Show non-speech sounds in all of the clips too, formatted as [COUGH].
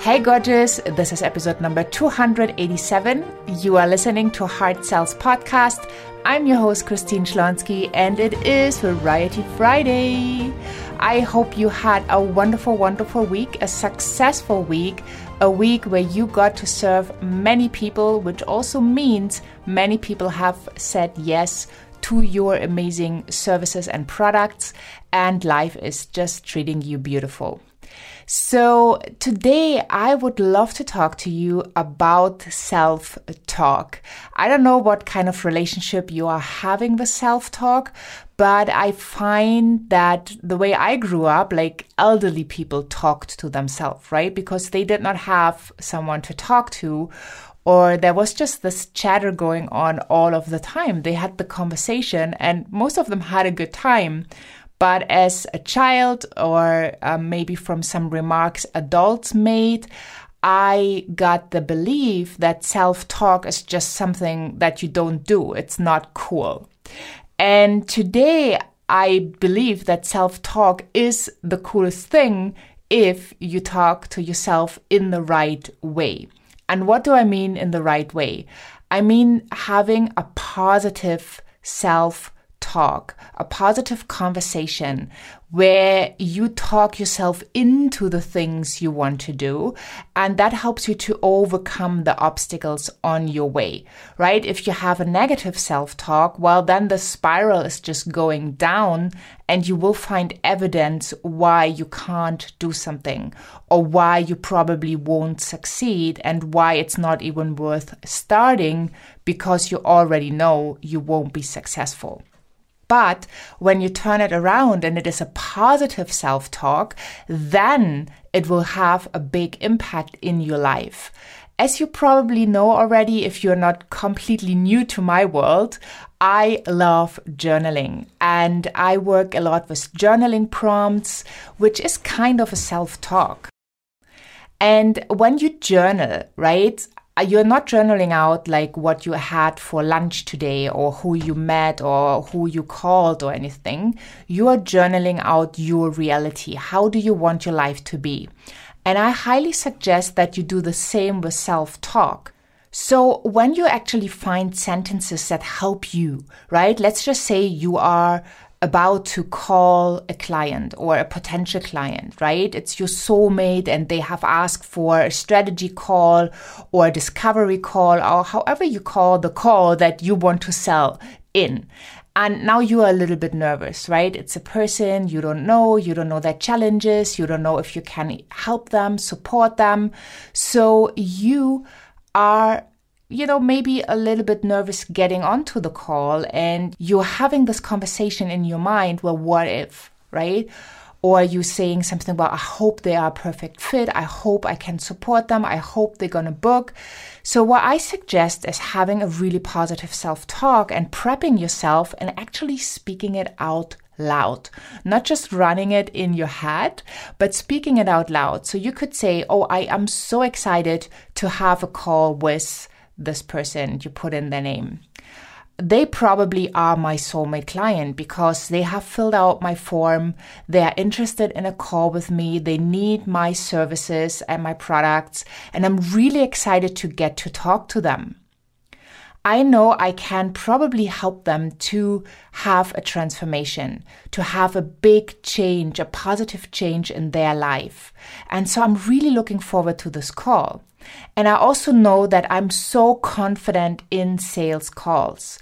Hey, gorgeous. This is episode number 287. You are listening to Heart Sells Podcast. I'm your host, Christine Schlonski, and it is Variety Friday. I hope you had a wonderful, wonderful week, a successful week, a week where you got to serve many people, which also means many people have said yes to your amazing services and products, and life is just treating you beautiful. So, today I would love to talk to you about self talk. I don't know what kind of relationship you are having with self talk, but I find that the way I grew up, like elderly people talked to themselves, right? Because they did not have someone to talk to or there was just this chatter going on all of the time. They had the conversation, and most of them had a good time. But as a child, or uh, maybe from some remarks adults made, I got the belief that self talk is just something that you don't do. It's not cool. And today, I believe that self talk is the coolest thing if you talk to yourself in the right way. And what do I mean in the right way? I mean having a positive self talk, a positive conversation where you talk yourself into the things you want to do. And that helps you to overcome the obstacles on your way, right? If you have a negative self talk, well, then the spiral is just going down and you will find evidence why you can't do something or why you probably won't succeed and why it's not even worth starting because you already know you won't be successful. But when you turn it around and it is a positive self talk, then it will have a big impact in your life. As you probably know already, if you're not completely new to my world, I love journaling and I work a lot with journaling prompts, which is kind of a self talk. And when you journal, right, Uh, you're not journaling out like what you had for lunch today or who you met or who you called or anything. You are journaling out your reality. How do you want your life to be? And I highly suggest that you do the same with self talk. So when you actually find sentences that help you, right? Let's just say you are about to call a client or a potential client, right? It's your soulmate and they have asked for a strategy call or a discovery call or however you call the call that you want to sell in. And now you are a little bit nervous, right? It's a person you don't know, you don't know their challenges, you don't know if you can help them, support them. So you are you know, maybe a little bit nervous getting onto the call and you're having this conversation in your mind, well, what if, right? Or you saying something about, I hope they are a perfect fit. I hope I can support them. I hope they're going to book. So, what I suggest is having a really positive self talk and prepping yourself and actually speaking it out loud, not just running it in your head, but speaking it out loud. So, you could say, Oh, I am so excited to have a call with this person, you put in their name. They probably are my soulmate client because they have filled out my form. They are interested in a call with me. They need my services and my products. And I'm really excited to get to talk to them. I know I can probably help them to have a transformation, to have a big change, a positive change in their life. And so I'm really looking forward to this call. And I also know that I'm so confident in sales calls.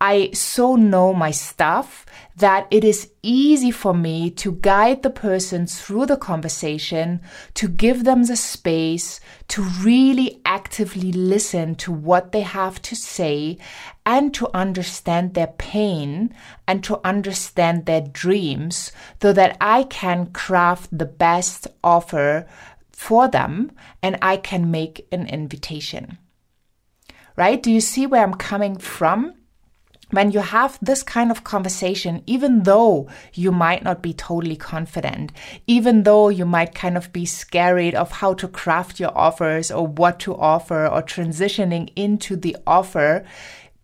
I so know my stuff that it is easy for me to guide the person through the conversation, to give them the space, to really actively listen to what they have to say, and to understand their pain and to understand their dreams so that I can craft the best offer for them and I can make an invitation. Right? Do you see where I'm coming from? When you have this kind of conversation, even though you might not be totally confident, even though you might kind of be scared of how to craft your offers or what to offer or transitioning into the offer,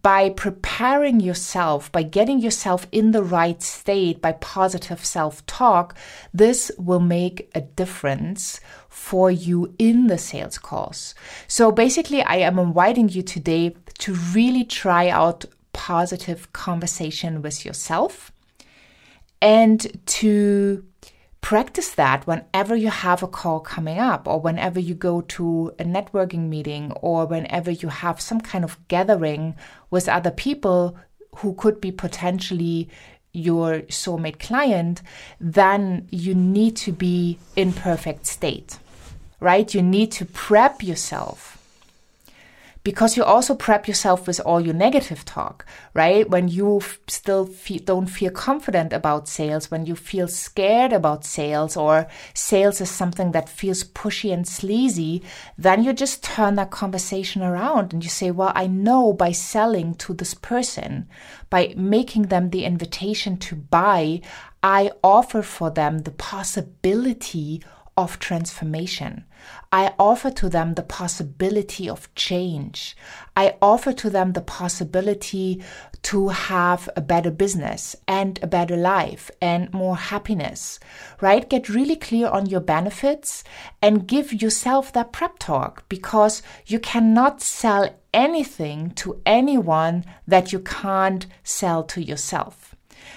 by preparing yourself, by getting yourself in the right state, by positive self talk, this will make a difference for you in the sales calls. So basically, I am inviting you today to really try out positive conversation with yourself and to practice that whenever you have a call coming up or whenever you go to a networking meeting or whenever you have some kind of gathering with other people who could be potentially your soulmate client, then you need to be in perfect state, right? You need to prep yourself because you also prep yourself with all your negative talk, right? When you f- still feel, don't feel confident about sales, when you feel scared about sales, or sales is something that feels pushy and sleazy, then you just turn that conversation around and you say, Well, I know by selling to this person, by making them the invitation to buy, I offer for them the possibility of transformation. I offer to them the possibility of change. I offer to them the possibility to have a better business and a better life and more happiness, right? Get really clear on your benefits and give yourself that prep talk because you cannot sell anything to anyone that you can't sell to yourself.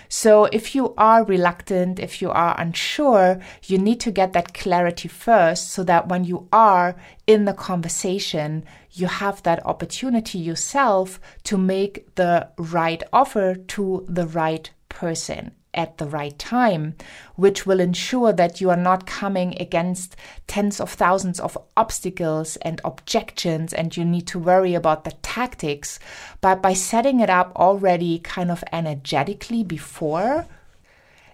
So if you are reluctant, if you are unsure, you need to get that clarity first so that when you are in the conversation, you have that opportunity yourself to make the right offer to the right person at the right time, which will ensure that you are not coming against tens of thousands of obstacles and objections and you need to worry about the tactics. But by setting it up already kind of energetically before,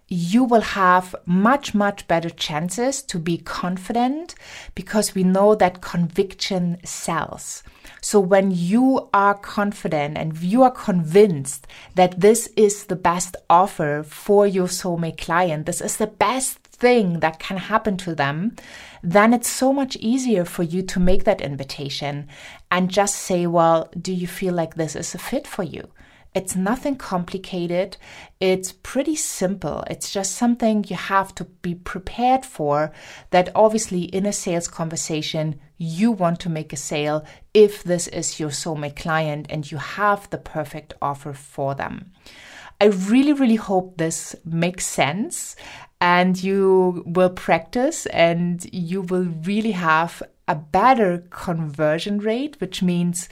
you will have much, much better chances to be confident because we know that conviction sells. So when you are confident and you are convinced that this is the best offer for your soulmate client, this is the best thing that can happen to them, then it's so much easier for you to make that invitation and just say, well, do you feel like this is a fit for you? It's nothing complicated. It's pretty simple. It's just something you have to be prepared for. That obviously, in a sales conversation, you want to make a sale if this is your soulmate client and you have the perfect offer for them. I really, really hope this makes sense and you will practice and you will really have a better conversion rate, which means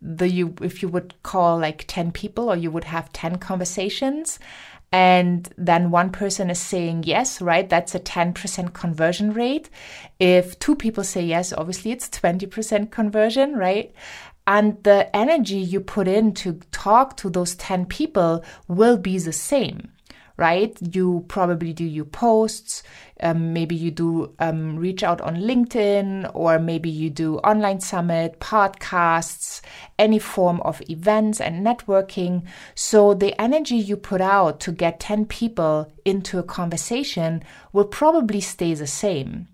the you if you would call like 10 people or you would have 10 conversations and then one person is saying yes, right? That's a 10% conversion rate. If two people say yes, obviously it's 20% conversion, right? And the energy you put in to talk to those 10 people will be the same right? You probably do your posts, um, maybe you do um, reach out on LinkedIn, or maybe you do online summit, podcasts, any form of events and networking. So the energy you put out to get 10 people into a conversation will probably stay the same.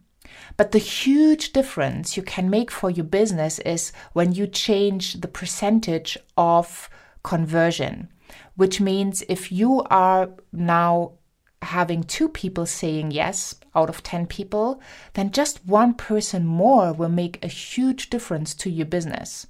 But the huge difference you can make for your business is when you change the percentage of conversion which means if you are now having two people saying yes out of 10 people, then just one person more will make a huge difference to your business.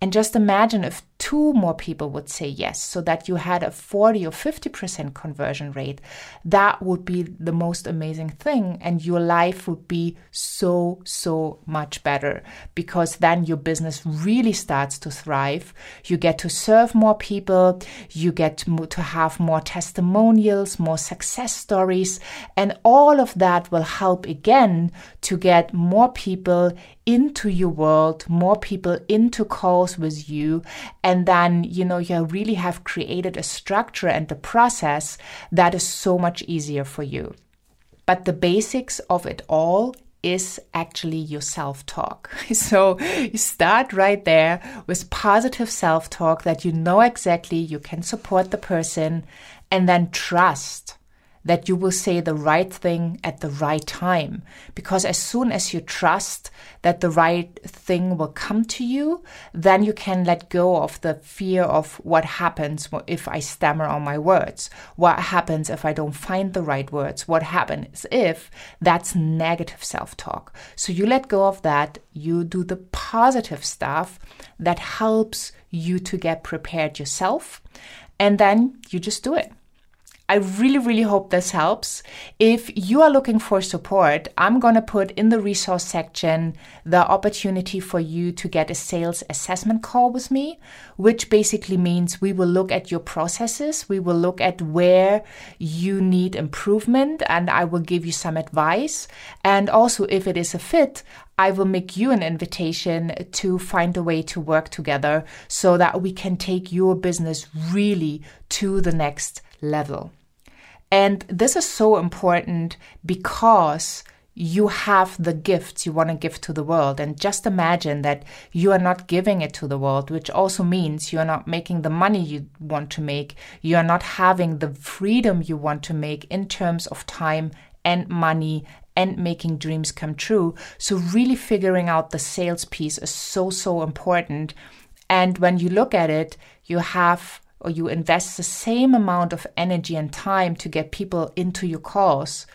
And just imagine if two more people would say yes, so that you had a 40 or 50% conversion rate. That would be the most amazing thing. And your life would be so, so much better because then your business really starts to thrive. You get to serve more people, you get to have more testimonials, more success stories, and all of that will help again to get more people into your world, more people into calls with you, and then, you know, you really have created a structure and a process that is so much easier for you. But the basics of it all is actually your self talk. [LAUGHS] So you start right there with positive self talk that you know exactly you can support the person and then trust that you will say the right thing at the right time. Because as soon as you trust that the right thing will come to you, then you can let go of the fear of what happens if I stammer on my words. What happens if I don't find the right words? What happens if that's negative self talk? So you let go of that. You do the positive stuff that helps you to get prepared yourself. And then you just do it. I really, really hope this helps. If you are looking for support, I'm going to put in the resource section the opportunity for you to get a sales assessment call with me, which basically means we will look at your processes, we will look at where you need improvement, and I will give you some advice. And also, if it is a fit, I will make you an invitation to find a way to work together so that we can take your business really to the next level. And this is so important because you have the gifts you want to give to the world. And just imagine that you are not giving it to the world, which also means you are not making the money you want to make. You are not having the freedom you want to make in terms of time and money and making dreams come true. So, really figuring out the sales piece is so, so important. And when you look at it, you have or you invest the same amount of energy and time to get people into your course,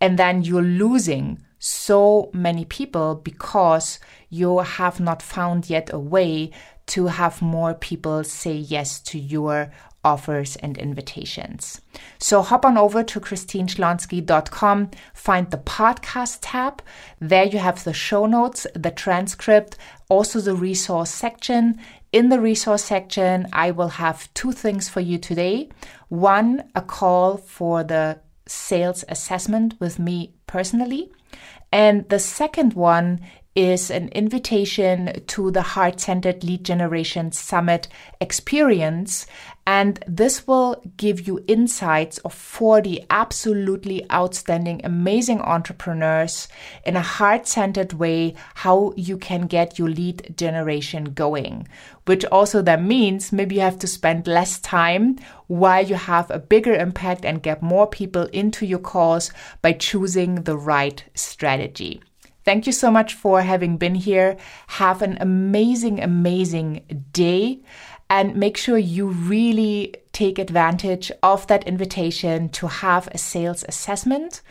and then you're losing so many people because you have not found yet a way to have more people say yes to your offers and invitations. So hop on over to christineschlonski.com, find the podcast tab. There you have the show notes, the transcript, also the resource section. In the resource section, I will have two things for you today. One, a call for the sales assessment with me personally. And the second one is an invitation to the Heart Centered Lead Generation Summit experience. And this will give you insights of 40 absolutely outstanding, amazing entrepreneurs in a heart centered way, how you can get your lead generation going. Which also that means maybe you have to spend less time while you have a bigger impact and get more people into your cause by choosing the right strategy. Thank you so much for having been here. Have an amazing, amazing day. And make sure you really take advantage of that invitation to have a sales assessment.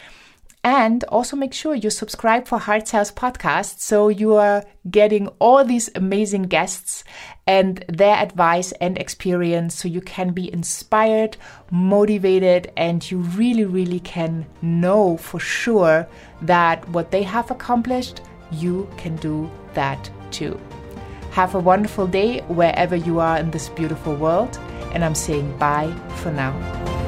And also make sure you subscribe for Heart Sales Podcast so you are getting all these amazing guests and their advice and experience so you can be inspired, motivated, and you really, really can know for sure that what they have accomplished, you can do that too. Have a wonderful day wherever you are in this beautiful world, and I'm saying bye for now.